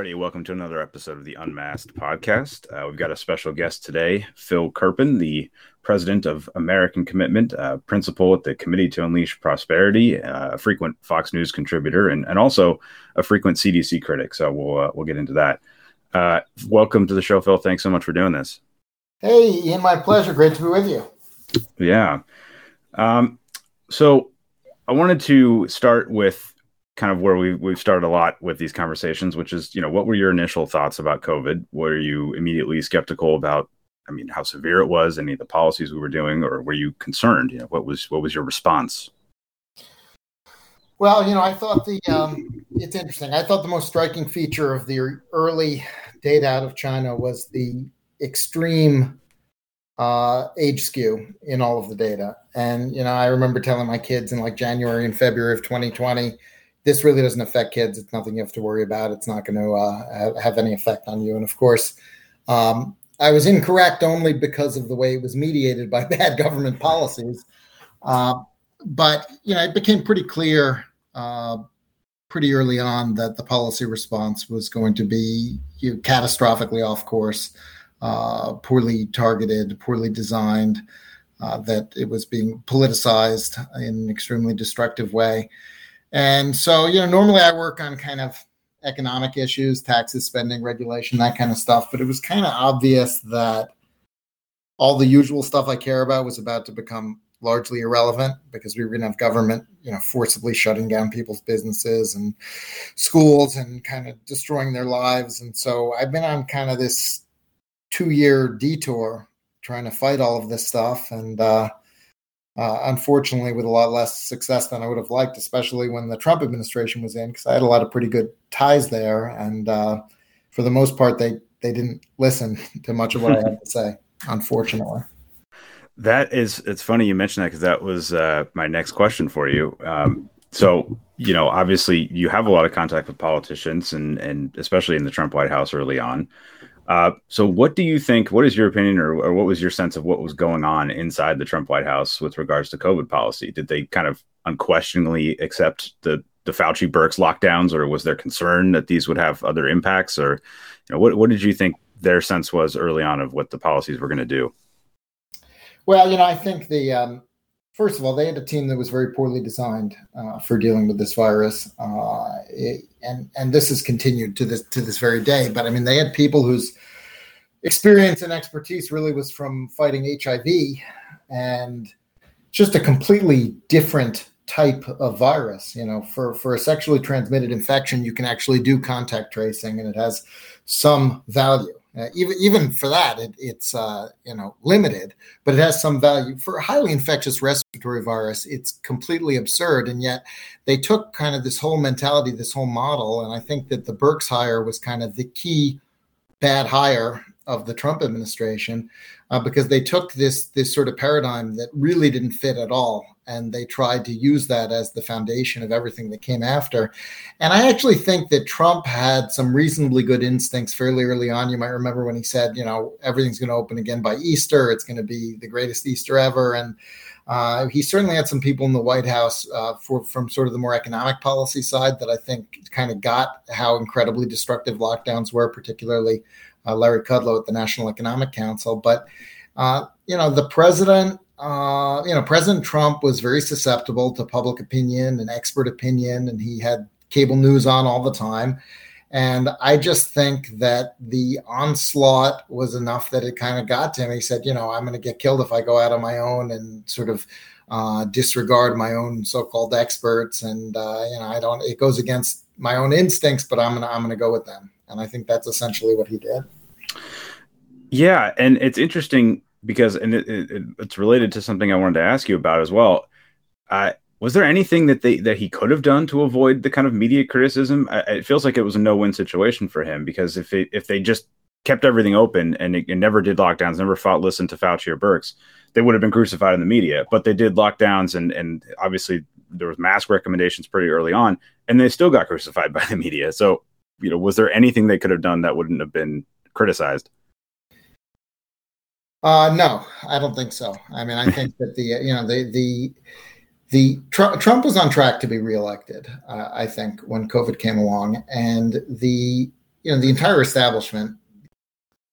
everybody. Welcome to another episode of the Unmasked podcast. Uh, we've got a special guest today, Phil Kerpen, the president of American Commitment, uh, principal at the Committee to Unleash Prosperity, uh, a frequent Fox News contributor, and, and also a frequent CDC critic. So we'll uh, we'll get into that. Uh, welcome to the show, Phil. Thanks so much for doing this. Hey, Ian, my pleasure. Great to be with you. Yeah. Um, so I wanted to start with kind of where we we've started a lot with these conversations, which is you know what were your initial thoughts about COVID? Were you immediately skeptical about? I mean, how severe it was, any of the policies we were doing, or were you concerned? You know, what was what was your response? Well, you know, I thought the um, it's interesting. I thought the most striking feature of the early data out of China was the extreme uh, age skew in all of the data. And you know, I remember telling my kids in like January and February of 2020 this really doesn't affect kids. It's nothing you have to worry about. It's not going to uh, have any effect on you. And of course, um, I was incorrect only because of the way it was mediated by bad government policies. Uh, but you know, it became pretty clear uh, pretty early on that the policy response was going to be you know, catastrophically off course, uh, poorly targeted, poorly designed. Uh, that it was being politicized in an extremely destructive way. And so, you know, normally I work on kind of economic issues, taxes, spending, regulation, that kind of stuff. But it was kind of obvious that all the usual stuff I care about was about to become largely irrelevant because we were going to have government, you know, forcibly shutting down people's businesses and schools and kind of destroying their lives. And so I've been on kind of this two year detour trying to fight all of this stuff. And, uh, uh, unfortunately, with a lot less success than I would have liked, especially when the Trump administration was in, because I had a lot of pretty good ties there, and uh, for the most part, they they didn't listen to much of what I had to say. Unfortunately, that is it's funny you mentioned that because that was uh, my next question for you. Um, so you know, obviously, you have a lot of contact with politicians, and and especially in the Trump White House early on. Uh, so, what do you think? What is your opinion, or, or, what was your sense of what was going on inside the Trump White House with regards to COVID policy? Did they kind of unquestioningly accept the the Fauci Birx lockdowns, or was there concern that these would have other impacts? Or, you know, what what did you think their sense was early on of what the policies were going to do? Well, you know, I think the um, first of all, they had a team that was very poorly designed uh, for dealing with this virus, uh, it, and and this has continued to this to this very day. But I mean, they had people whose experience and expertise really was from fighting HIV, and just a completely different type of virus. You know, for for a sexually transmitted infection, you can actually do contact tracing, and it has some value. Uh, even even for that, it, it's uh, you know limited, but it has some value. For a highly infectious respiratory virus, it's completely absurd, and yet they took kind of this whole mentality, this whole model, and I think that the Birx hire was kind of the key bad hire of the Trump administration uh, because they took this this sort of paradigm that really didn't fit at all and they tried to use that as the foundation of everything that came after. And I actually think that Trump had some reasonably good instincts fairly early on. You might remember when he said, you know, everything's going to open again by Easter. It's going to be the greatest Easter ever. And uh, he certainly had some people in the White House uh, for, from sort of the more economic policy side that I think kind of got how incredibly destructive lockdowns were, particularly uh, Larry Kudlow at the National Economic Council. But uh, you know, the president uh, you know, President Trump was very susceptible to public opinion and expert opinion, and he had cable news on all the time. And I just think that the onslaught was enough that it kind of got to him. He said, you know, I'm going to get killed if I go out on my own and sort of uh, disregard my own so-called experts. And uh, you know, I don't. It goes against my own instincts, but I'm gonna I'm gonna go with them. And I think that's essentially what he did. Yeah, and it's interesting because and it, it, it's related to something I wanted to ask you about as well. Was there anything that they that he could have done to avoid the kind of media criticism? I, it feels like it was a no win situation for him because if it, if they just kept everything open and, it, and never did lockdowns, never fought listen to Fauci or Birx, they would have been crucified in the media. But they did lockdowns and and obviously there was mask recommendations pretty early on, and they still got crucified by the media. So you know, was there anything they could have done that wouldn't have been criticized? Uh, no, I don't think so. I mean, I think that the you know the the the Trump, Trump was on track to be reelected. Uh, I think when COVID came along, and the you know, the entire establishment,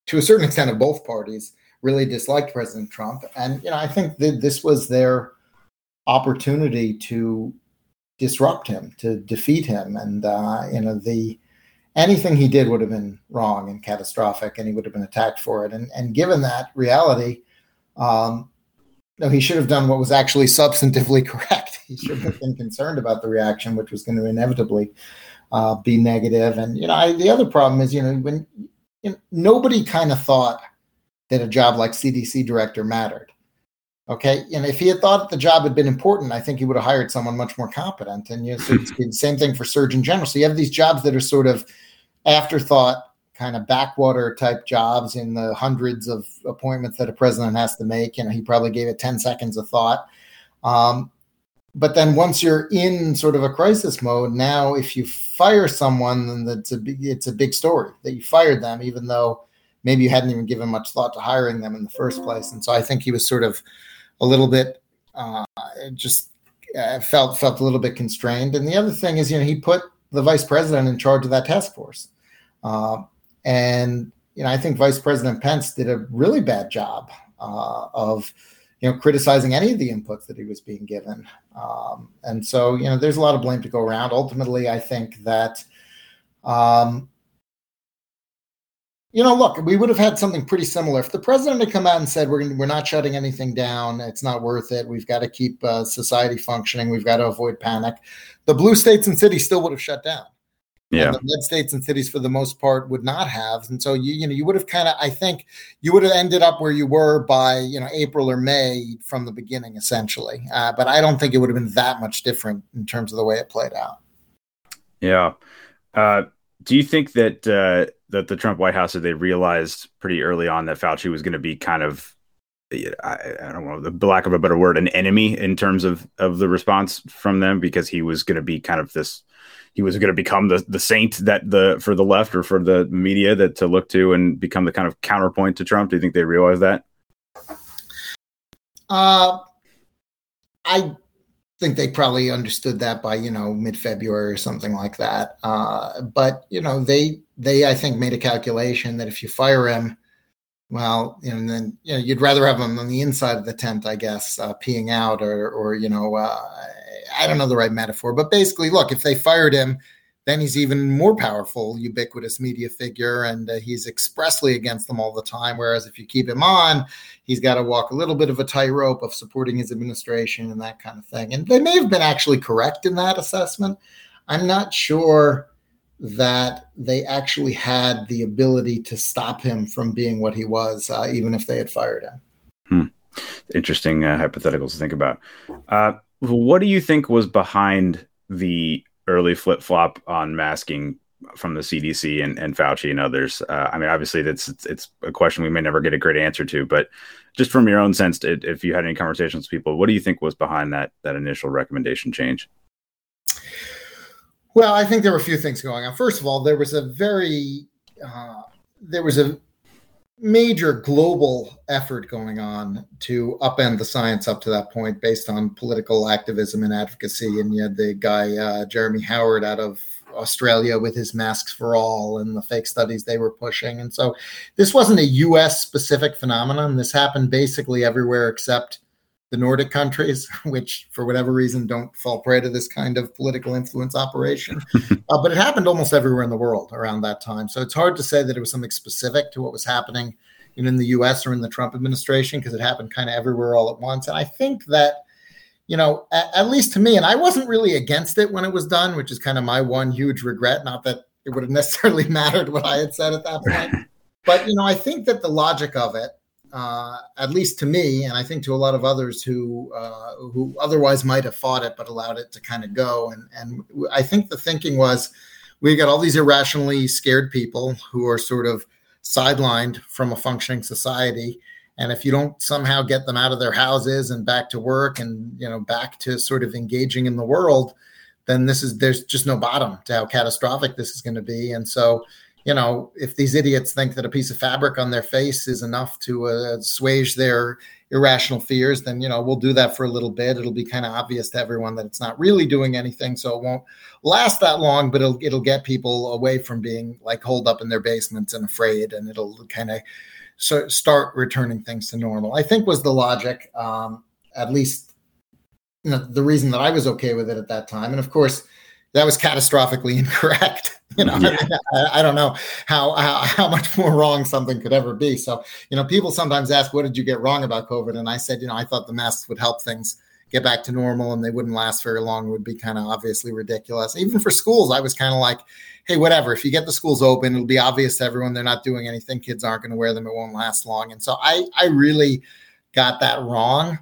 to a certain extent of both parties, really disliked President Trump. And, you know, I think that this was their opportunity to disrupt him, to defeat him. And, uh, you know, the, anything he did would have been wrong and catastrophic, and he would have been attacked for it. And, and given that reality, um, no, he should have done what was actually substantively correct. He should have been concerned about the reaction, which was going to inevitably uh, be negative. And you know, I, the other problem is, you know, when you know, nobody kind of thought that a job like CDC director mattered. Okay, and if he had thought the job had been important, I think he would have hired someone much more competent. And you know, so it's the same thing for Surgeon General. So you have these jobs that are sort of afterthought, kind of backwater type jobs in the hundreds of appointments that a president has to make. And he probably gave it 10 seconds of thought. Um, but then once you're in sort of a crisis mode, now if you fire someone, then that's a big, it's a big story that you fired them, even though maybe you hadn't even given much thought to hiring them in the first place. And so I think he was sort of a little bit uh, just uh, felt felt a little bit constrained. And the other thing is, you know, he put the vice president in charge of that task force, uh, and you know, I think Vice President Pence did a really bad job uh, of you know criticizing any of the inputs that he was being given. Um, and so, you know, there's a lot of blame to go around. Ultimately, I think that. Um, you know, look, we would have had something pretty similar if the president had come out and said, "We're gonna, we're not shutting anything down. It's not worth it. We've got to keep uh, society functioning. We've got to avoid panic." The blue states and cities still would have shut down. Yeah, the red states and cities, for the most part, would not have. And so you, you know, you would have kind of, I think, you would have ended up where you were by you know April or May from the beginning, essentially. Uh, but I don't think it would have been that much different in terms of the way it played out. Yeah. Uh, do you think that? Uh that the Trump White House that they realized pretty early on that Fauci was going to be kind of I, I, don't know the lack of a better word an enemy in terms of of the response from them because he was going to be kind of this he was going to become the the saint that the for the left or for the media that to look to and become the kind of counterpoint to Trump. Do you think they realized that? Uh, I think they probably understood that by you know mid February or something like that. Uh, but you know they they I think made a calculation that if you fire him, well, you know, then you know you'd rather have him on the inside of the tent, I guess, uh, peeing out or or you know uh, I don't know the right metaphor, but basically, look, if they fired him, then he's even more powerful, ubiquitous media figure, and uh, he's expressly against them all the time. Whereas if you keep him on, he's got to walk a little bit of a tightrope of supporting his administration and that kind of thing. And they may have been actually correct in that assessment. I'm not sure that they actually had the ability to stop him from being what he was, uh, even if they had fired him. Hmm. Interesting uh, hypotheticals to think about. What do you think was behind the early flip flop on masking from the CDC and, and Fauci and others? Uh, I mean, obviously, that's it's, it's, a question we may never get a great answer to, but just from your own sense, if you had any conversations with people, what do you think was behind that that initial recommendation change? Well, I think there were a few things going on. First of all, there was a very uh, there was a major global effort going on to upend the science up to that point based on political activism and advocacy. And you had the guy, uh, Jeremy Howard, out of Australia with his masks for all and the fake studies they were pushing. And so this wasn't a US specific phenomenon. This happened basically everywhere except the Nordic countries, which for whatever reason don't fall prey to this kind of political influence operation. uh, but it happened almost everywhere in the world around that time. So it's hard to say that it was something specific to what was happening in the US or in the Trump administration because it happened kind of everywhere all at once. And I think that, you know, at, at least to me, and I wasn't really against it when it was done, which is kind of my one huge regret. Not that it would have necessarily mattered what I had said at that point. but, you know, I think that the logic of it uh, at least to me, and I think to a lot of others who uh, who otherwise might have fought it but allowed it to kind of go. And and I think the thinking was we've got all these irrationally scared people who are sort of sidelined from a functioning society. And if you don't somehow get them out of their houses and back to work and you know back to sort of engaging in the world, then this is there's just no bottom to how catastrophic this is going to be. And so you know, if these idiots think that a piece of fabric on their face is enough to uh, assuage their irrational fears, then you know we'll do that for a little bit. It'll be kind of obvious to everyone that it's not really doing anything, so it won't last that long. But it'll it'll get people away from being like holed up in their basements and afraid, and it'll kind of so start returning things to normal. I think was the logic, um, at least you know, the reason that I was okay with it at that time. And of course, that was catastrophically incorrect. You know, yeah. I, I, don't know how, how, how much more wrong something could ever be. So, you know, people sometimes ask, "What did you get wrong about COVID?" And I said, you know, I thought the masks would help things get back to normal, and they wouldn't last very long. It would be kind of obviously ridiculous. Even for schools, I was kind of like, "Hey, whatever. If you get the schools open, it'll be obvious to everyone they're not doing anything. Kids aren't going to wear them. It won't last long." And so, I I really got that wrong.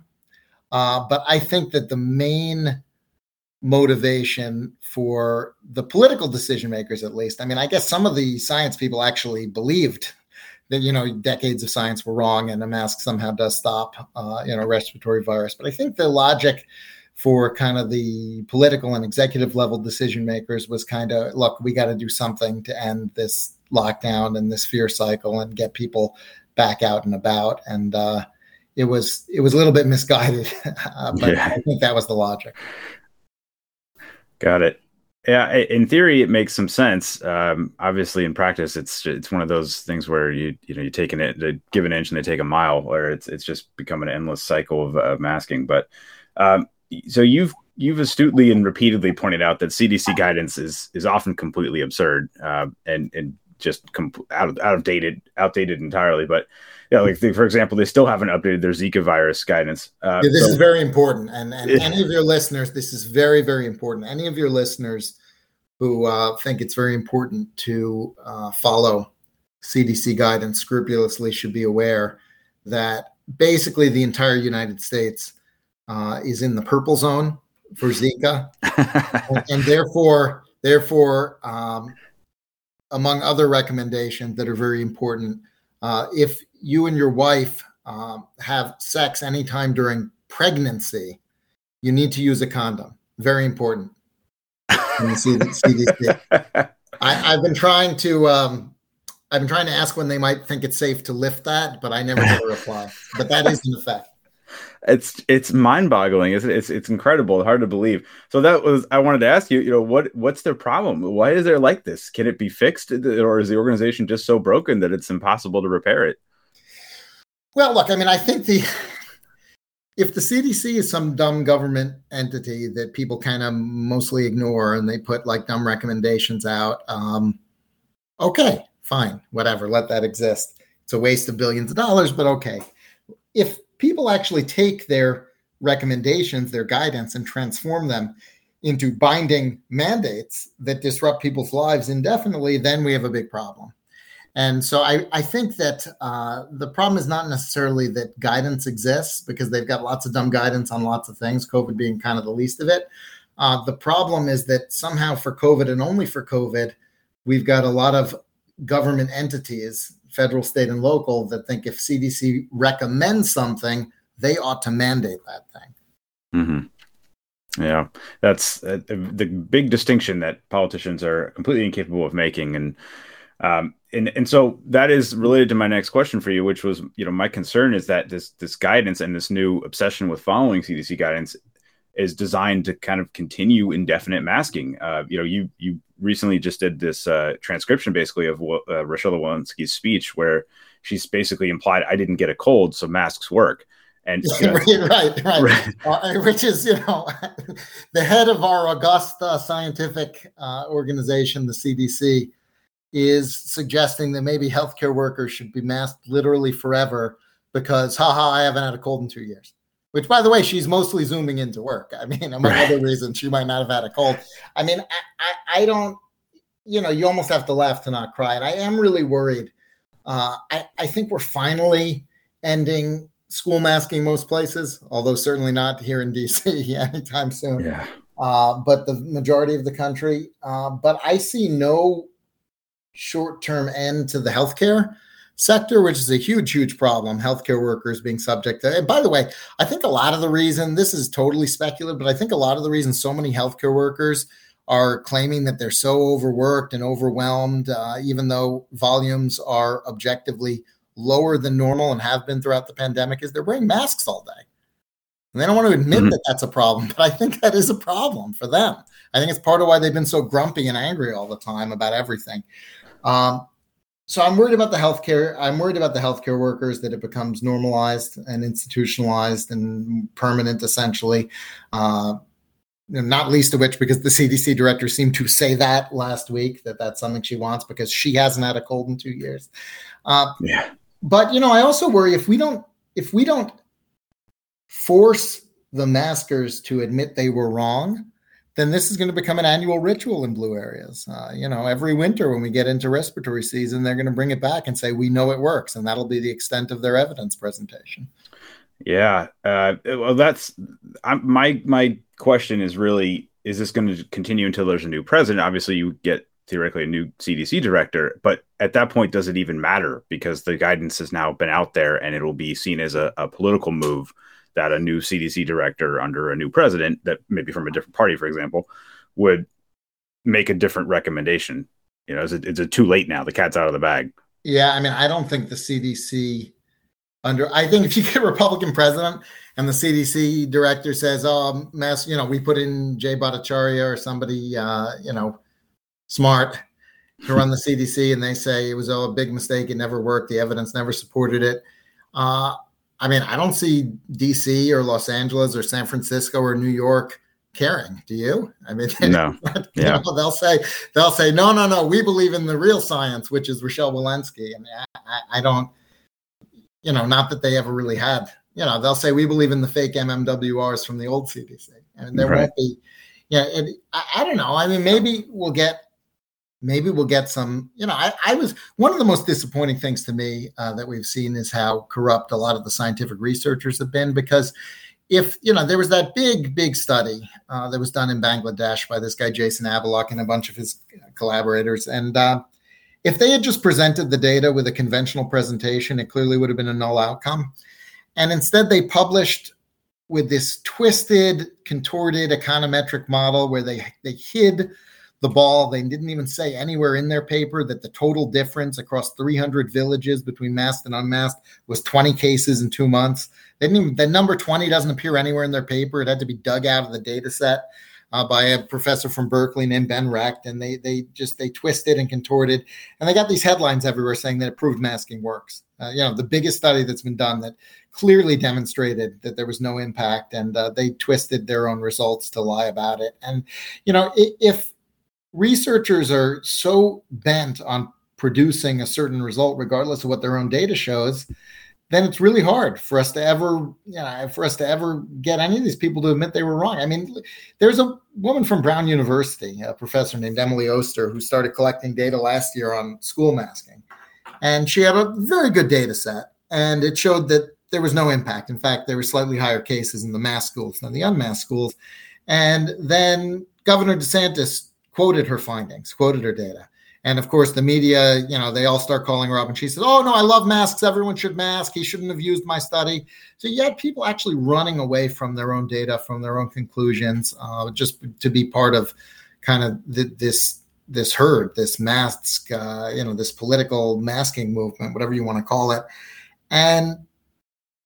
Uh, but I think that the main motivation for the political decision makers, at least. I mean, I guess some of the science people actually believed that you know decades of science were wrong and a mask somehow does stop uh, you know respiratory virus. But I think the logic for kind of the political and executive level decision makers was kind of look, we got to do something to end this lockdown and this fear cycle and get people back out and about. And uh, it was it was a little bit misguided, uh, but yeah. I think that was the logic. Got it. Yeah, in theory, it makes some sense. Um, obviously, in practice, it's it's one of those things where you you know you take an they give an inch and they take a mile, or it's it's just become an endless cycle of uh, masking. But um, so you've you've astutely and repeatedly pointed out that CDC guidance is is often completely absurd uh, and and just com- out of out of dated outdated entirely. But yeah, like they, for example, they still haven't updated their Zika virus guidance. Uh, yeah, this so, is very important, and, and any of your listeners, this is very very important. Any of your listeners who uh, think it's very important to uh, follow CDC guidance scrupulously should be aware that basically the entire United States uh, is in the purple zone for Zika, and, and, therefore, therefore, um, among other recommendations that are very important, uh, if you and your wife um, have sex anytime during pregnancy, you need to use a condom. Very important. See, see I, have been trying to. Um, I've been trying to ask when they might think it's safe to lift that, but I never get a reply. But that is in effect. It's it's mind boggling. It's, it's it's incredible. Hard to believe. So that was I wanted to ask you. You know what what's their problem? Why is there like this? Can it be fixed, or is the organization just so broken that it's impossible to repair it? Well, look, I mean, I think the if the CDC is some dumb government entity that people kind of mostly ignore and they put like dumb recommendations out, um, okay, fine, whatever, let that exist. It's a waste of billions of dollars, but okay. If people actually take their recommendations, their guidance, and transform them into binding mandates that disrupt people's lives indefinitely, then we have a big problem. And so I, I think that uh, the problem is not necessarily that guidance exists because they've got lots of dumb guidance on lots of things, COVID being kind of the least of it. Uh, the problem is that somehow for COVID and only for COVID, we've got a lot of government entities, federal, state, and local, that think if CDC recommends something, they ought to mandate that thing. Mm-hmm. Yeah, that's uh, the big distinction that politicians are completely incapable of making. And um, and and so that is related to my next question for you, which was, you know, my concern is that this this guidance and this new obsession with following CDC guidance is designed to kind of continue indefinite masking. Uh, you know, you you recently just did this uh, transcription basically of uh, Rochelle Walensky's speech where she's basically implied I didn't get a cold, so masks work. And you know, right, right, right. Uh, which is you know the head of our august scientific uh, organization, the CDC is suggesting that maybe healthcare workers should be masked literally forever because, haha, I haven't had a cold in two years. Which, by the way, she's mostly zooming into work. I mean, among right. other reasons, she might not have had a cold. I mean, I, I, I, don't, you know, you almost have to laugh to not cry. And I am really worried. Uh, I, I think we're finally ending school masking most places, although certainly not here in DC anytime soon. Yeah. Uh, but the majority of the country. Uh, but I see no short term end to the healthcare sector, which is a huge, huge problem. Healthcare workers being subject to. And by the way, I think a lot of the reason this is totally speculative, but I think a lot of the reason so many healthcare workers are claiming that they're so overworked and overwhelmed, uh, even though volumes are objectively lower than normal and have been throughout the pandemic is they're wearing masks all day. And they don't want to admit mm-hmm. that that's a problem, but I think that is a problem for them. I think it's part of why they've been so grumpy and angry all the time about everything. Um, so I'm worried about the healthcare. I'm worried about the healthcare workers that it becomes normalized and institutionalized and permanent, essentially. Uh, not least of which because the CDC director seemed to say that last week that that's something she wants because she hasn't had a cold in two years. Uh, yeah. But you know, I also worry if we don't if we don't force the maskers to admit they were wrong, then this is going to become an annual ritual in blue areas. Uh, you know, every winter when we get into respiratory season, they're going to bring it back and say we know it works, and that'll be the extent of their evidence presentation. Yeah, uh, well, that's I'm, my my question is really: is this going to continue until there's a new president? Obviously, you get theoretically a new CDC director, but at that point, does it even matter because the guidance has now been out there, and it will be seen as a, a political move that a new CDC director under a new president, that maybe from a different party, for example, would make a different recommendation. You know, is it, is it too late now? The cat's out of the bag. Yeah, I mean, I don't think the CDC under. I think if you get a Republican president and the CDC director says, "Oh, mass," you know, we put in Jay Bhattacharya or somebody, uh, you know, smart to run the CDC, and they say it was oh, a big mistake, it never worked, the evidence never supported it. Uh, I mean, I don't see DC or Los Angeles or San Francisco or New York caring. Do you? I mean, no. yeah. Know, they'll say they'll say no, no, no. We believe in the real science, which is Rochelle Walensky. and I, I, don't. You know, not that they ever really had. You know, they'll say we believe in the fake MMWRs from the old CDC, and there right. won't be. Yeah, I, I don't know. I mean, maybe we'll get maybe we'll get some you know I, I, was one of the most disappointing things to me uh, that we've seen is how corrupt a lot of the scientific researchers have been because if you know there was that big big study uh, that was done in bangladesh by this guy Jason Abaluck and a bunch of his collaborators and uh, if they had just presented the data with a conventional presentation it clearly would have been a null outcome. And instead they published with this twisted contorted econometric model where they they hid the ball. They didn't even say anywhere in their paper that the total difference across 300 villages between masked and unmasked was 20 cases in two months. They didn't even, the number 20 doesn't appear anywhere in their paper. It had to be dug out of the data set. Uh, by a professor from Berkeley named Ben Recht, and they they just they twisted and contorted, and they got these headlines everywhere saying that it proved masking works. Uh, you know, the biggest study that's been done that clearly demonstrated that there was no impact, and uh, they twisted their own results to lie about it. And you know, if researchers are so bent on producing a certain result, regardless of what their own data shows, then it's really hard for us to ever, you know, for us to ever get any of these people to admit they were wrong. I mean, there's a woman from Brown University, a professor named Emily Oster, who started collecting data last year on school masking. And she had a very good data set, and it showed that there was no impact. In fact, there were slightly higher cases in the mask schools than the unmasked schools. And then Governor DeSantis quoted her findings, quoted her data. And of course, the media, you know, they all start calling her up and she says, Oh, no, I love masks. Everyone should mask. He shouldn't have used my study. So you had people actually running away from their own data, from their own conclusions, uh, just to be part of kind of this this herd, this mask, uh, you know, this political masking movement, whatever you want to call it. And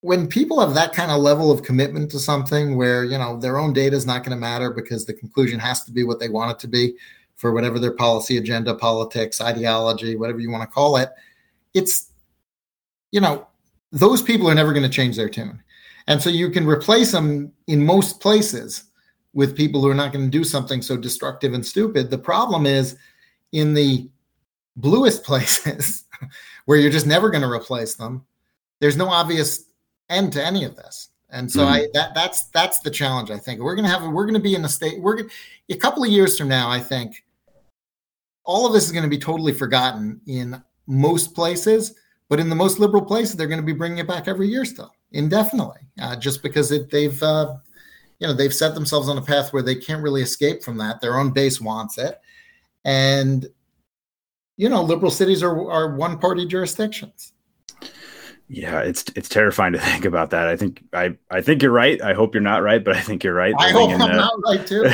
when people have that kind of level of commitment to something where you know their own data is not going to matter because the conclusion has to be what they want it to be for whatever their policy agenda politics ideology whatever you want to call it it's you know those people are never going to change their tune. And so you can replace them in most places with people who are not going to do something so destructive and stupid. The problem is in the bluest places where you're just never going to replace them there's no obvious end to any of this. And so mm-hmm. I that that's that's the challenge. I think we're gonna have we're gonna be in a state we're gonna, a couple of years from now. I think all of this is going to be totally forgotten in most places, but in the most liberal places, they're going to be bringing it back every year still indefinitely, uh, just because it, they've uh, you know they've set themselves on a path where they can't really escape from that. Their own base wants it, and you know liberal cities are are one party jurisdictions. Yeah, it's it's terrifying to think about that. I think I I think you're right. I hope you're not right, but I think you're right. I hope in, I'm not right too.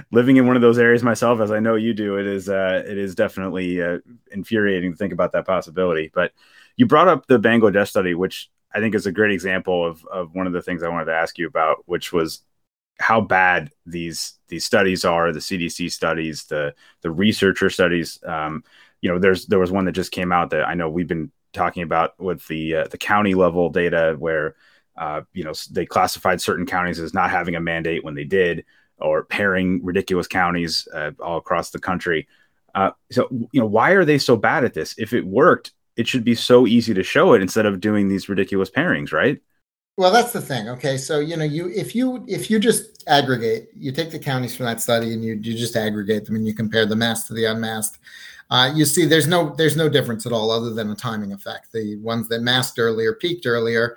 living in one of those areas myself, as I know you do, it is uh, it is definitely uh, infuriating to think about that possibility. But you brought up the Bangladesh study, which I think is a great example of of one of the things I wanted to ask you about, which was how bad these these studies are, the CDC studies, the the researcher studies. Um, you know, there's there was one that just came out that I know we've been talking about with the uh, the county level data where uh, you know they classified certain counties as not having a mandate when they did, or pairing ridiculous counties uh, all across the country. Uh, so you know, why are they so bad at this? If it worked, it should be so easy to show it instead of doing these ridiculous pairings, right? Well, that's the thing. Okay, so you know, you if you if you just aggregate, you take the counties from that study and you you just aggregate them and you compare the masked to the unmasked. Uh, you see, there's no there's no difference at all, other than a timing effect. The ones that masked earlier peaked earlier,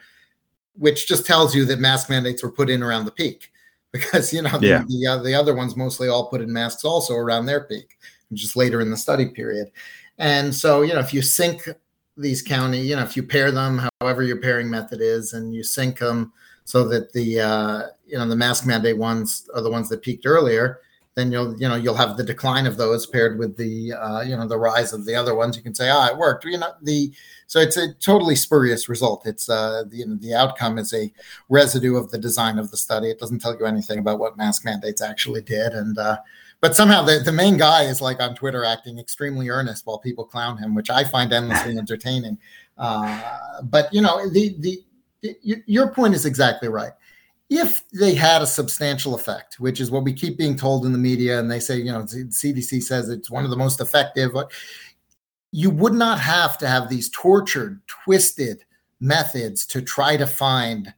which just tells you that mask mandates were put in around the peak, because you know the yeah. the, uh, the other ones mostly all put in masks also around their peak, just later in the study period. And so, you know, if you sync these county, you know, if you pair them, however your pairing method is, and you sync them so that the uh, you know the mask mandate ones are the ones that peaked earlier, then you'll you know you'll have the decline of those paired with the uh, you know the rise of the other ones. You can say, ah, oh, it worked. You know the so it's a totally spurious result. It's uh, the you know, the outcome is a residue of the design of the study. It doesn't tell you anything about what mask mandates actually did, and uh, but somehow the, the main guy is like on Twitter acting extremely earnest while people clown him, which I find endlessly entertaining. Uh, but you know, the, the your point is exactly right. If they had a substantial effect, which is what we keep being told in the media, and they say, you know, CDC says it's one of the most effective, you would not have to have these tortured, twisted methods to try to find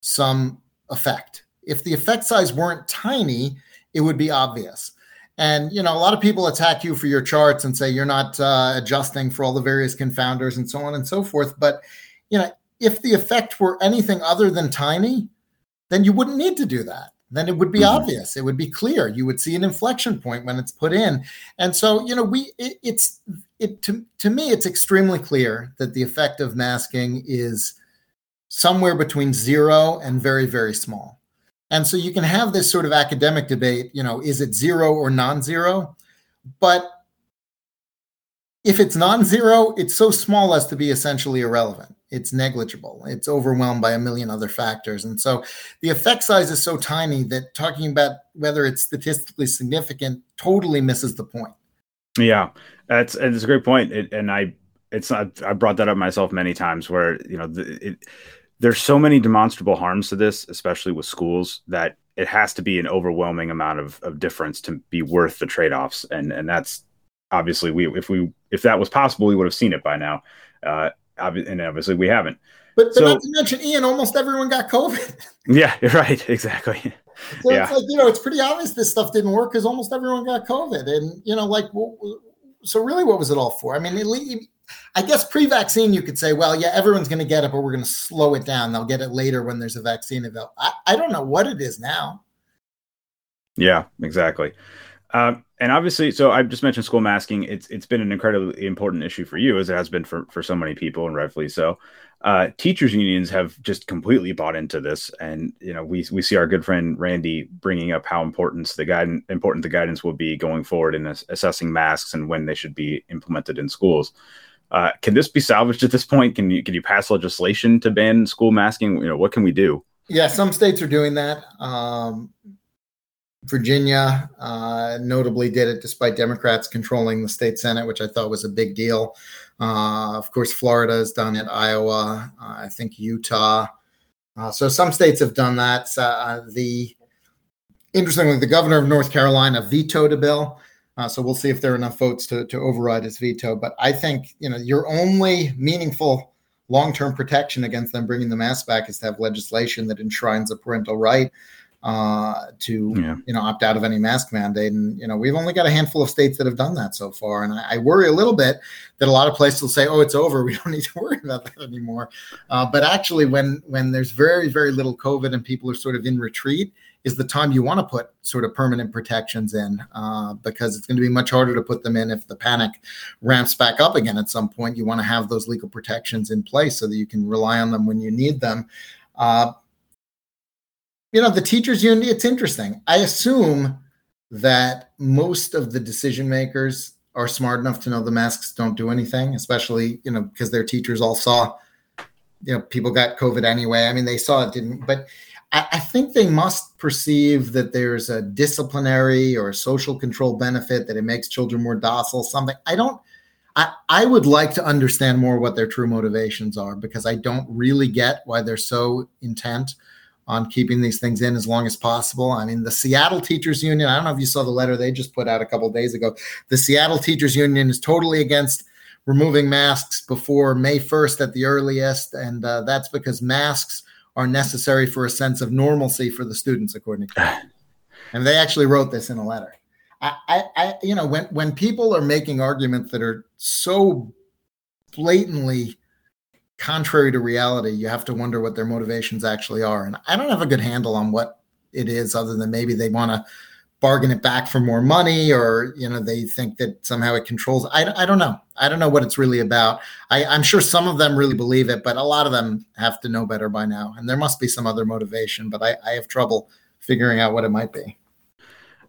some effect. If the effect size weren't tiny, it would be obvious. And you know, a lot of people attack you for your charts and say you're not uh, adjusting for all the various confounders and so on and so forth. But you know, if the effect were anything other than tiny, then you wouldn't need to do that. Then it would be mm-hmm. obvious. It would be clear. You would see an inflection point when it's put in. And so, you know, we it, it's it to to me, it's extremely clear that the effect of masking is somewhere between zero and very very small. And so you can have this sort of academic debate, you know, is it zero or non zero? But if it's non zero, it's so small as to be essentially irrelevant. It's negligible. It's overwhelmed by a million other factors. And so the effect size is so tiny that talking about whether it's statistically significant totally misses the point. Yeah, that's, it's a great point. It, and I, it's not, I brought that up myself many times where, you know, the, it, there's so many demonstrable harms to this, especially with schools, that it has to be an overwhelming amount of, of difference to be worth the trade-offs. And and that's obviously we if we if that was possible, we would have seen it by now. Uh, and obviously we haven't. But, but so, not to mention, Ian, almost everyone got COVID. Yeah, right. Exactly. So yeah. it's like, you know, it's pretty obvious this stuff didn't work because almost everyone got COVID. And, you know, like, so really, what was it all for? I mean, it, I guess pre-vaccine, you could say, well, yeah, everyone's going to get it, but we're going to slow it down. They'll get it later when there's a vaccine available. I, I don't know what it is now. Yeah, exactly. Um, and obviously, so I just mentioned school masking. It's it's been an incredibly important issue for you, as it has been for for so many people, and rightfully so. Uh, teachers unions have just completely bought into this, and you know we we see our good friend Randi bringing up how important the guidance important the guidance will be going forward in assessing masks and when they should be implemented in schools. Uh, can this be salvaged at this point? Can you can you pass legislation to ban school masking? You know, what can we do? Yeah, some states are doing that. Um, Virginia uh, notably did it despite Democrats controlling the state Senate, which I thought was a big deal. Uh, of course, Florida has done it, Iowa, uh, I think Utah. Uh, so some states have done that. Uh, the interestingly, the governor of North Carolina vetoed a bill. Uh, so we'll see if there are enough votes to, to override his veto. But I think you know your only meaningful long-term protection against them bringing the mask back is to have legislation that enshrines a parental right uh, to yeah. you know opt out of any mask mandate. And you know we've only got a handful of states that have done that so far. And I, I worry a little bit that a lot of places will say, "Oh, it's over. We don't need to worry about that anymore." Uh, but actually, when when there's very very little COVID and people are sort of in retreat, is the time you want to put sort of permanent protections in uh, because it's going to be much harder to put them in if the panic ramps back up again at some point. You want to have those legal protections in place so that you can rely on them when you need them. Uh, you know, the teachers union, it's interesting. I assume that most of the decision makers are smart enough to know the masks don't do anything, especially you know because their teachers all saw, you know, people got COVID anyway. I mean, they saw it didn't, but I, I think they must perceive that there's a disciplinary or social control benefit that it makes children more docile. Something I don't. I, I would like to understand more what their true motivations are because I don't really get why they're so intent on keeping these things in as long as possible. I mean, the Seattle Teachers Union, I don't know if you saw the letter they just put out a couple days ago. The Seattle Teachers Union is totally against removing masks before May 1st at the earliest. And uh, that's because masks are necessary for a sense of normalcy for the students, according to them. and they actually wrote this in a letter. I, I, I, you know, when, when people are making arguments that are so blatantly contrary to reality, you have to wonder what their motivations actually are. And I don't have a good handle on what it is, other than maybe they want to bargain it back for more money, or you know they think that somehow it controls. I, I don't know. I don't know what it's really about. I, I'm sure some of them really believe it, but a lot of them have to know better by now. And there must be some other motivation, but I, I have trouble figuring out what it might be.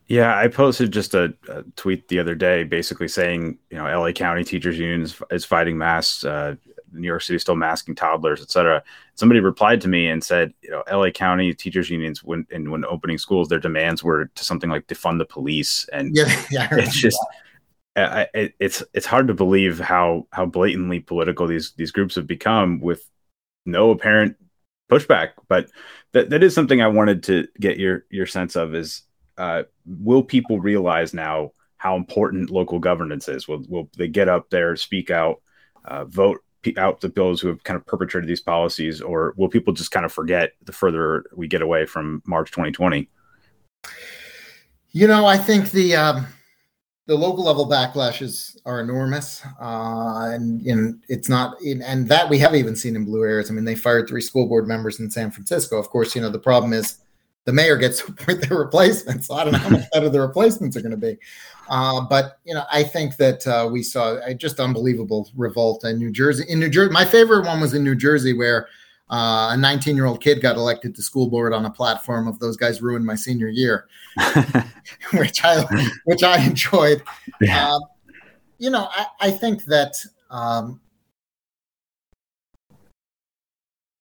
Yeah, I posted just a, a, tweet the other day, basically saying, you know, LA County Teachers Union is, is fighting masks. Uh, New York City still masking toddlers, et cetera. Somebody replied to me and said, you know, LA County teachers unions when and when opening schools, their demands were to something like defund the police, and yeah, yeah it's just. I, it, it's it's hard to believe how how blatantly political these these groups have become with no apparent pushback. But that that is something I wanted to get your your sense of is uh, will people realize now how important local governance is? Will will they get up there, speak out, uh, vote out the bills who have kind of perpetrated these policies, or will people just kind of forget the further we get away from March 2020? You know, I think the um, the local level backlashes are enormous, uh, and, and it's not, and that we haven't even seen in blue areas. I mean, they fired three school board members in San Francisco. Of course, you know the problem is the mayor gets to appoint their replacements. So I don't know how much better the replacements are going to be. Uh, but you know, I think that uh, we saw a just unbelievable revolt in New Jersey. In New Jersey, my favorite one was in New Jersey, where uh, a 19 year old kid got elected to school board on a platform of those guys ruined my senior year, which I which I enjoyed. Yeah. Um, you know, I, I think that um,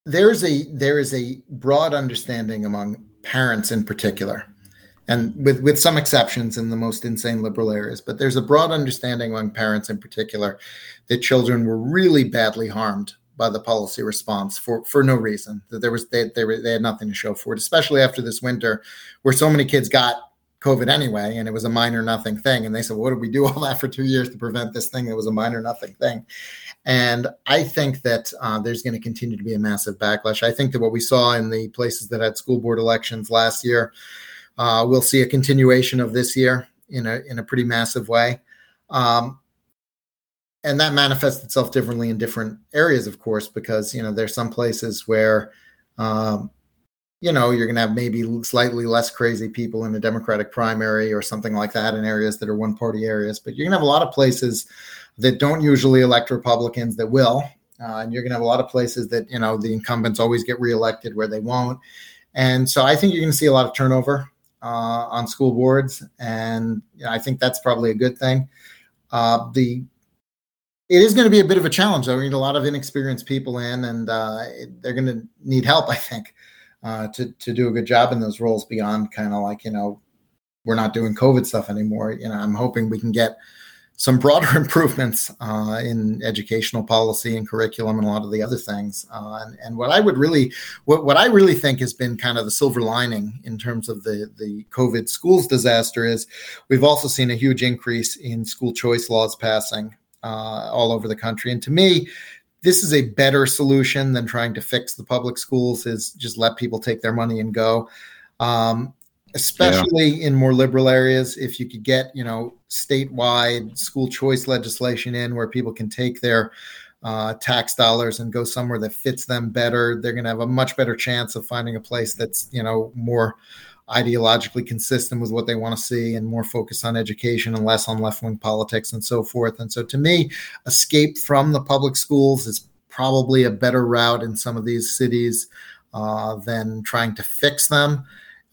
there's a there is a broad understanding among parents in particular, and with, with some exceptions in the most insane liberal areas, but there's a broad understanding among parents in particular that children were really badly harmed by the policy response for, for no reason. That there was they, they, were, they had nothing to show for it, especially after this winter where so many kids got COVID anyway, and it was a minor nothing thing. And they said, What did we do all that for two years to prevent this thing that was a minor nothing thing? And I think that uh, there's going to continue to be a massive backlash. I think that what we saw in the places that had school board elections last year, uh, we'll see a continuation of this year in a in a pretty massive way. Um, and that manifests itself differently in different areas, of course, because you know there's some places where um, you know you're going to have maybe slightly less crazy people in a Democratic primary or something like that in areas that are one party areas, but you're going to have a lot of places that don't usually elect Republicans that will. Uh, and you're going to have a lot of places that, you know, the incumbents always get reelected where they won't. And so I think you're going to see a lot of turnover uh, on school boards. And you know, I think that's probably a good thing. Uh, the it is going to be a bit of a challenge. Though. We need a lot of inexperienced people in, and uh, they're going to need help, I think, uh, to to do a good job in those roles. Beyond kind of like you know, we're not doing COVID stuff anymore. You know, I'm hoping we can get some broader improvements uh, in educational policy and curriculum and a lot of the other things. Uh, and, and, what I would really, what, what I really think has been kind of the silver lining in terms of the, the COVID schools disaster is we've also seen a huge increase in school choice laws passing uh, all over the country. And to me, this is a better solution than trying to fix the public schools is just let people take their money and go. Um, especially yeah. in more liberal areas if you could get you know statewide school choice legislation in where people can take their uh, tax dollars and go somewhere that fits them better they're going to have a much better chance of finding a place that's you know more ideologically consistent with what they want to see and more focused on education and less on left-wing politics and so forth and so to me escape from the public schools is probably a better route in some of these cities uh, than trying to fix them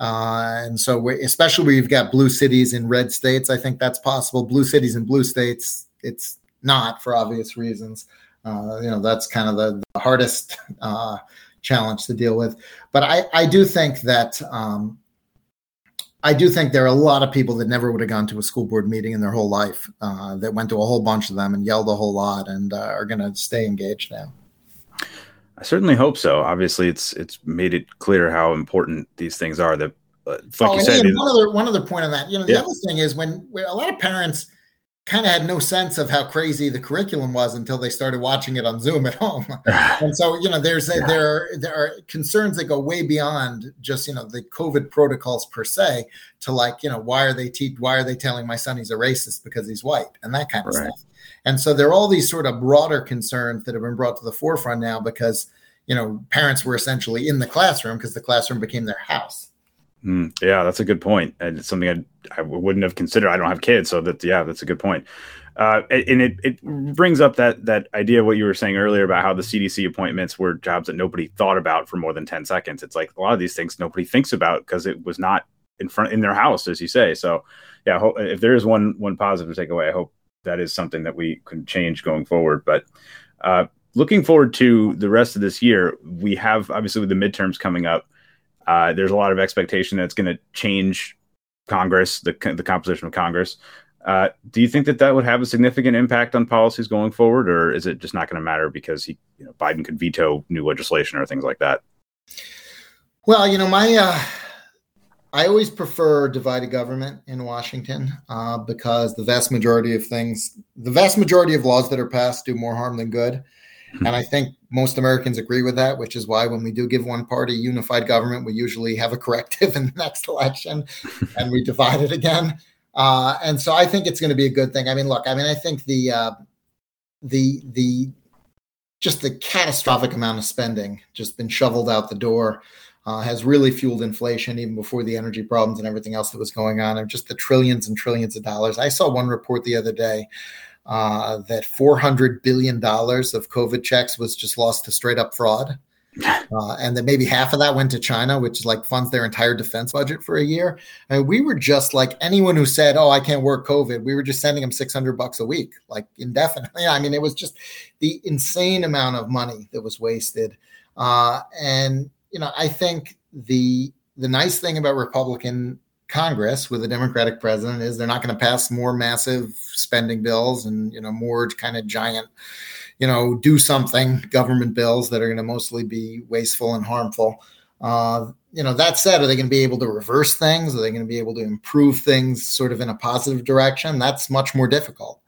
Uh, and so, especially where you've got blue cities in red states, I think that's possible. Blue cities in blue states, it's not for obvious reasons. Uh, you know, that's kind of the, the hardest uh, challenge to deal with. But I, I do think that um, I do think there are a lot of people that never would have gone to a school board meeting in their whole life uh, that went to a whole bunch of them and yelled a whole lot and uh, are going to stay engaged now. I certainly hope so. Obviously, it's it's made it clear how important these things are. That, uh, like oh, you said, one other one other point on that. You know, the yeah. other thing is when, when a lot of parents kind of had no sense of how crazy the curriculum was until they started watching it on Zoom at home. and so, you know, there's a, yeah. there are, there are concerns that go way beyond just you know the COVID protocols per se to like you know why are they te- why are they telling my son he's a racist because he's white and that kind of right. stuff. And so there are all these sort of broader concerns that have been brought to the forefront now because you know parents were essentially in the classroom because the classroom became their house. Mm, yeah, that's a good point, and it's something I, I wouldn't have considered. I don't have kids, so that yeah, that's a good point. Uh, and it, it brings up that that idea of what you were saying earlier about how the CDC appointments were jobs that nobody thought about for more than ten seconds. It's like a lot of these things nobody thinks about because it was not in front in their house, as you say. So yeah, if there is one one positive takeaway, I hope that is something that we can change going forward. But uh, looking forward to the rest of this year, we have obviously with the midterms coming up uh, there's a lot of expectation that it's going to change Congress, the the composition of Congress. Uh, do you think that that would have a significant impact on policies going forward, or is it just not going to matter because he, you know, Biden could veto new legislation or things like that? Well, you know, my uh, I always prefer divided government in Washington uh, because the vast majority of things, the vast majority of laws that are passed, do more harm than good. Hmm. And I think most Americans agree with that, which is why when we do give one party unified government, we usually have a corrective in the next election and we divide it again. Uh, and so I think it's going to be a good thing. I mean, look, I mean, I think the uh, the the just the catastrophic amount of spending just been shoveled out the door uh, has really fueled inflation even before the energy problems and everything else that was going on, and just the trillions and trillions of dollars. I saw one report the other day uh, that $400 billion of COVID checks was just lost to straight up fraud. Uh, and that maybe half of that went to China, which like funds their entire defense budget for a year. And we were just like anyone who said, "Oh, I can't work COVID," we were just sending them six hundred bucks a week, like indefinitely. I mean, it was just the insane amount of money that was wasted. Uh, and you know, I think the the nice thing about Republican Congress with a Democratic president is they're not going to pass more massive spending bills and you know more kind of giant, you know, do something government bills that are going to mostly be wasteful and harmful. Uh, you know, that said, are they going to be able to reverse things? Are they going to be able to improve things sort of in a positive direction? That's much more difficult.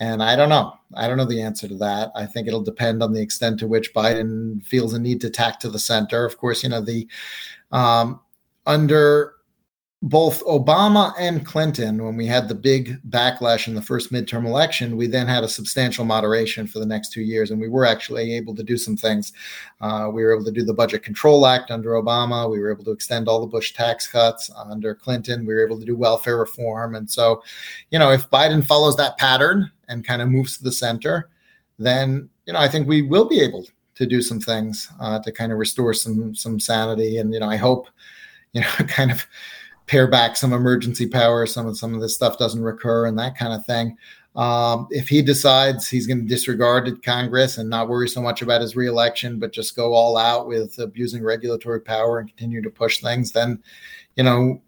And I don't know. I don't know the answer to that. I think it'll depend on the extent to which Biden feels a need to tack to the center. Of course, you know, the um, under both Obama and Clinton, when we had the big backlash in the first midterm election, we then had a substantial moderation for the next two years. And we were actually able to do some things. Uh, we were able to do the Budget Control Act under Obama. We were able to extend all the Bush tax cuts under Clinton. We were able to do welfare reform. And so, you know, if Biden follows that pattern and kind of moves to the center, then, you know, I think we will be able to do some things uh, to kind of restore some some sanity. And, you know, I hope, you know, kind of pare back some emergency power, some of some of this stuff doesn't recur, and that kind of thing. Um, if he decides he's going to disregard Congress and not worry so much about his reelection, but just go all out with abusing regulatory power and continue to push things, then you know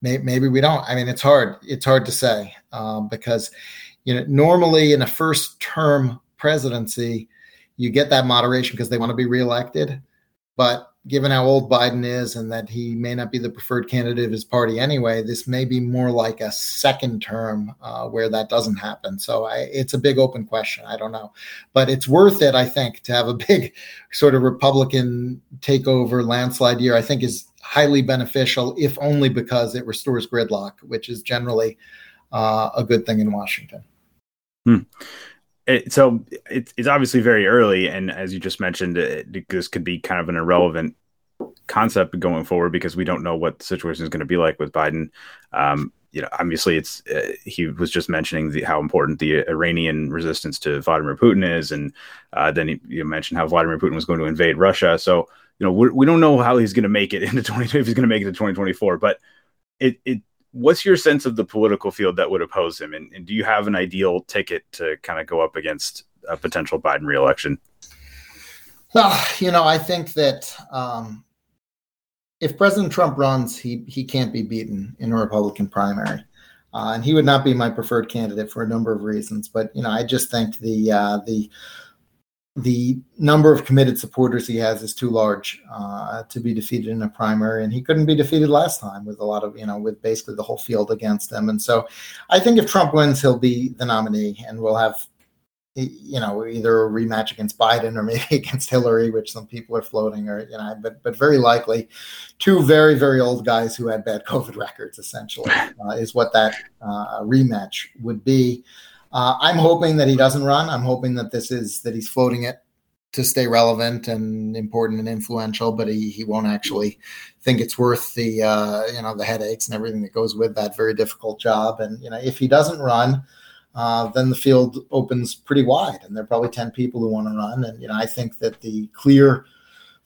may, maybe we don't. I mean, it's hard. It's hard to say um, because you know normally in a first term presidency, you get that moderation because they want to be reelected, but given how old Biden is and that he may not be the preferred candidate of his party anyway, this may be more like a second term uh, where that doesn't happen. So I, it's a big open question. I don't know, but it's worth it, I think, to have a big sort of Republican takeover landslide year. I think is highly beneficial, if only because it restores gridlock, which is generally uh, a good thing in Washington. Hmm it, so it, it's obviously very early, and as you just mentioned, it, this could be kind of an irrelevant concept going forward because we don't know what the situation is going to be like with Biden. Um, you know, obviously, it's uh, he was just mentioning the, how important the Iranian resistance to Vladimir Putin is, and uh, then he you mentioned how Vladimir Putin was going to invade Russia. So you know, we do not know how he's going to make it into 20 if he's going to make it to 2024, but it it what's your sense of the political field that would oppose him, and, and do you have an ideal ticket to kind of go up against a potential Biden reelection? Well, you know, I think that um, if President Trump runs, he he can't be beaten in a Republican primary, uh, and he would not be my preferred candidate for a number of reasons. But you know, I just think the uh, the the number of committed supporters he has is too large uh, to be defeated in a primary, and he couldn't be defeated last time with a lot of you know with basically the whole field against him. And so, I think if Trump wins, he'll be the nominee, and we'll have you know either a rematch against Biden or maybe against Hillary, which some people are floating, or you know, but but very likely two very very old guys who had bad COVID records essentially uh, is what that uh, rematch would be. Uh, I'm hoping that he doesn't run. I'm hoping that this is that he's floating it to stay relevant and important and influential, but he, he won't actually think it's worth the uh, you know the headaches and everything that goes with that very difficult job. And you know if he doesn't run, uh, then the field opens pretty wide, and there are probably ten people who want to run. And you know I think that the clear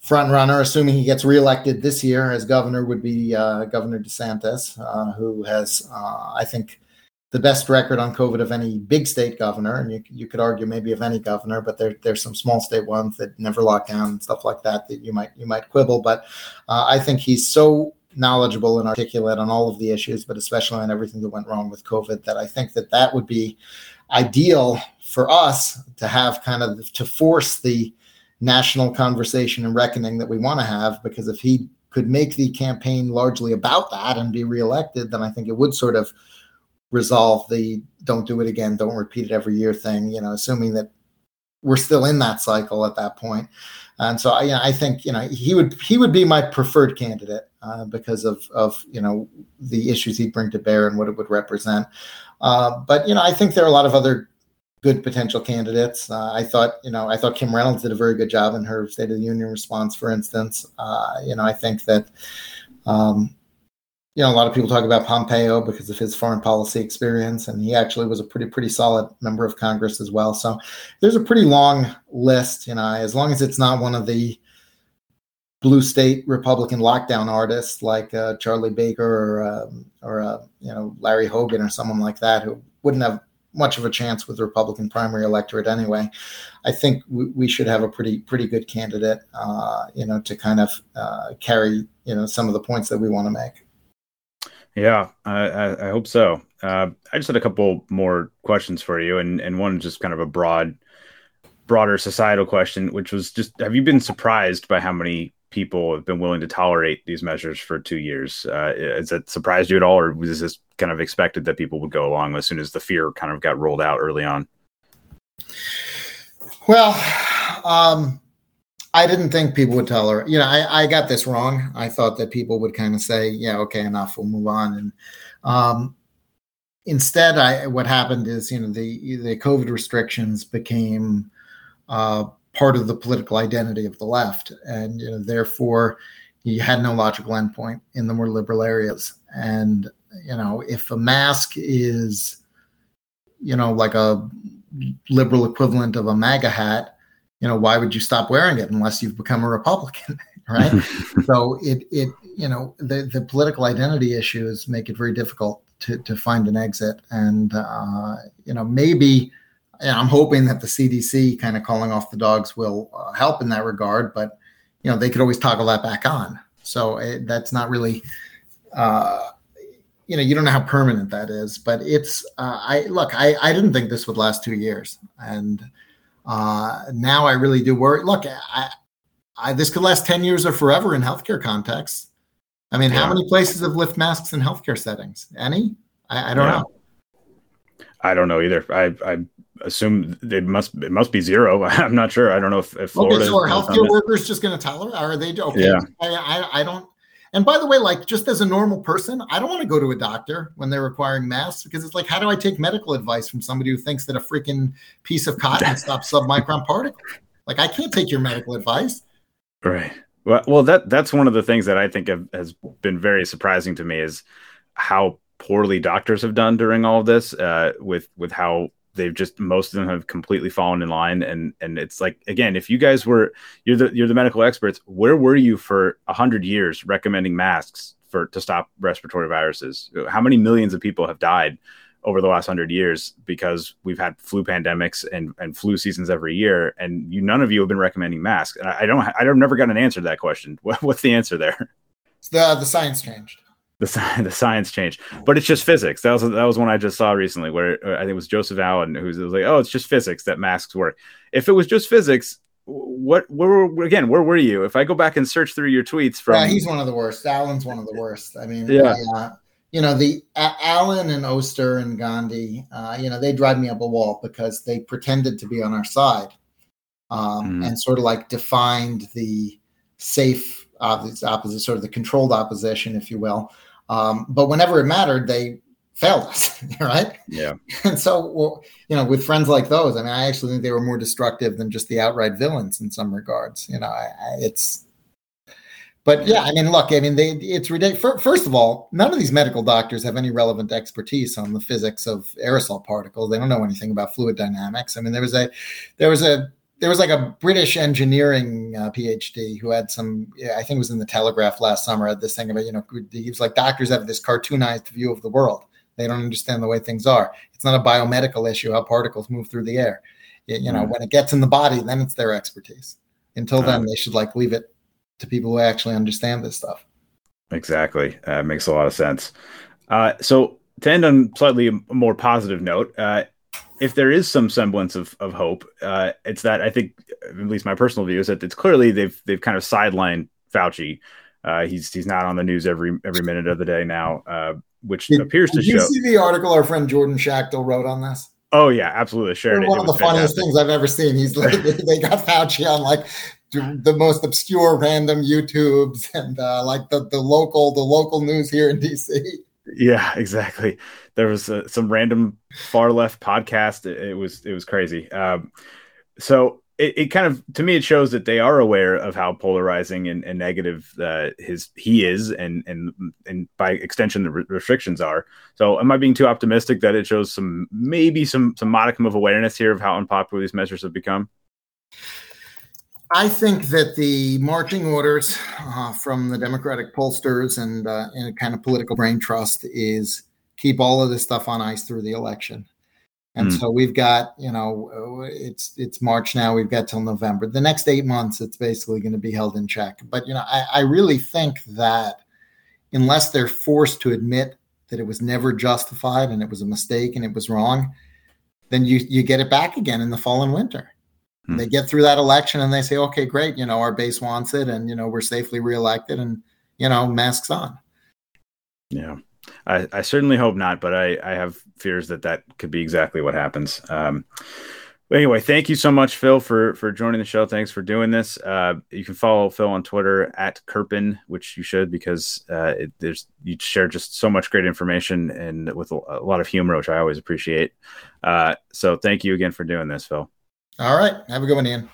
front runner, assuming he gets reelected this year as governor, would be uh, Governor DeSantis, uh, who has uh, I think the best record on COVID of any big state governor, and you, you could argue maybe of any governor, but there, there's some small state ones that never lock down and stuff like that that you might you might quibble. But uh, I think he's so knowledgeable and articulate on all of the issues, but especially on everything that went wrong with COVID, that I think that that would be ideal for us to have kind of to force the national conversation and reckoning that we want to have. Because if he could make the campaign largely about that and be reelected, then I think it would sort of resolve the don't do it again, don't repeat it every year thing, you know, assuming that we're still in that cycle at that point. And so, I, I think you know he would he would be my preferred candidate uh, because of of you know the issues he'd bring to bear and what it would represent. Uh, but you know, I think there are a lot of other good potential candidates. Uh, I thought you know I thought Kim Reynolds did a very good job in her State of the Union response, for instance. Uh, you know, I think that. Um, you know, a lot of people talk about Pompeo because of his foreign policy experience, and he actually was a pretty pretty solid member of Congress as well. So there's a pretty long list, you know, as long as it's not one of the blue state Republican lockdown artists like uh, Charlie Baker or um, or uh, you know Larry Hogan or someone like that who wouldn't have much of a chance with the Republican primary electorate anyway. I think we, we should have a pretty pretty good candidate, uh, you know, to kind of uh, carry you know some of the points that we want to make. Yeah, I, I hope so. Uh, I just had a couple more questions for you, and and one is just kind of a broad, broader societal question, which was just: Have you been surprised by how many people have been willing to tolerate these measures for two years? Uh, has that surprised you at all, or was this kind of expected that people would go along as soon as the fear kind of got rolled out early on? Well, um, I didn't think people would tell her. You know, I, I got this wrong. I thought that people would kind of say, "Yeah, okay, enough. We'll move on." And um, instead, I what happened is, you know, the the COVID restrictions became uh, part of the political identity of the left, and you know, therefore, you had no logical endpoint in the more liberal areas. And you know, if a mask is, you know, like a liberal equivalent of a MAGA hat you know, why would you stop wearing it unless you've become a Republican, right? so it it you know the the political identity issues make it very difficult to to find an exit, and uh, you know maybe. I'm hoping that the CDC kind of calling off the dogs will uh, help in that regard, but you know they could always toggle that back on. So it, that's not really, uh, you know, you don't know how permanent that is. But it's, uh, I look, I I didn't think this would last two years, and uh, now I really do worry. Look, I, I, this could last 10 years or forever in healthcare contexts. I mean, yeah. how many places have lift masks in healthcare settings? Any? I, I don't yeah. know. I don't know either. I, I assume it must it must be zero. I'm not sure. I don't know if, if Florida. Okay, so are healthcare workers just going to tolerate? Are they okay? Yeah. I, I, I don't. And by the way, like just as a normal person, I don't want to go to a doctor when they're requiring masks because it's like, how do I take medical advice from somebody who thinks that a freaking piece of cotton stops submicron particles? Like, I can't take your medical advice. Right. Well, well, that that's one of the things that I think have, has been very surprising to me is how poorly doctors have done during all of this, uh, with with how they've just most of them have completely fallen in line and and it's like again if you guys were you're the you're the medical experts where were you for a hundred years recommending masks for to stop respiratory viruses how many millions of people have died over the last hundred years because we've had flu pandemics and, and flu seasons every year, and you none of you have been recommending masks. And I, I don't, I don't never got an answer to that question. What, what's the answer there? The the science changed. The, the science changed, but it's just physics. That was that was one I just saw recently, where uh, I think it was Joseph Allen who was, like, "Oh, it's just physics that masks work." If it was just physics, what where again where were you if i go back and search through your tweets from yeah he's one of the worst allen's one of the worst i mean yeah uh, you know the uh, Allen and Oster and Gandhi, uh, you know they drive me up a wall because they pretended to be on our side um, mm. and sort of like defined the safe opposite, opposite, sort of the controlled opposition, if you will. Um, but whenever it mattered, they failed us, right? Yeah. And so, well, you know, with friends like those, I mean, I actually think they were more destructive than just the outright villains in some regards. You know, I, I, it's but yeah, I mean, look, I mean, they, it's ridiculous. First of all, none of these medical doctors have any relevant expertise on the physics of aerosol particles. They don't know anything about fluid dynamics. I mean, there was a, there was a, there was like a British engineering uh, PhD who had some, I think it was in the Telegraph last summer, had this thing about, you know, he was like, doctors have this cartoonized view of the world. They don't understand the way things are. It's not a biomedical issue how particles move through the air. You, you know, mm when it gets in the body, then it's their expertise. Until then, they should like leave it to people who actually understand this stuff. Exactly. Uh, makes a lot of sense. Uh, so to end on slightly a more positive note, uh, if there is some semblance of, of hope, uh, it's that I think, at least my personal view, is that it's clearly they've they've kind of sidelined Fauci. Uh, he's he's not on the news every every minute of the day now, uh, which did, appears to did show. you see the article our friend Jordan Schachtel wrote on this? Oh yeah, absolutely. Sure. One of the funniest fantastic. things I've ever seen. He's like, they got Fauci on like the most obscure random YouTubes and uh, like the the local the local news here in DC. Yeah, exactly. There was uh, some random far left podcast. It, it, was it was crazy. Um, so it, it kind of to me it shows that they are aware of how polarizing and, and negative uh, his he is, and and and by extension the re- restrictions are. So am I being too optimistic that it shows some maybe some some modicum of awareness here of how unpopular these measures have become? I think that the marching orders uh, from the Democratic pollsters and, uh, and kind of political brain trust is keep all of this stuff on ice through the election. And mm. so we've got, you know, it's it's March now. We've got till November. The next eight months, it's basically going to be held in check. But you know, I, I really think that unless they're forced to admit that it was never justified and it was a mistake and it was wrong, then you you get it back again in the fall and winter. Hmm. They get through that election and they say, okay, great, you know, our base wants it, and you know, we're safely reelected, and you know, masks on. Yeah, I, I certainly hope not, but I, I have fears that that could be exactly what happens. Um, anyway, thank you so much, Phil, for for joining the show. Thanks for doing this. Uh, you can follow Phil on Twitter at Kerpen, which you should because uh, it, there's you share just so much great information and with a, a lot of humor, which I always appreciate. Uh, so thank you again for doing this, Phil. All right. Have a good one, Ian.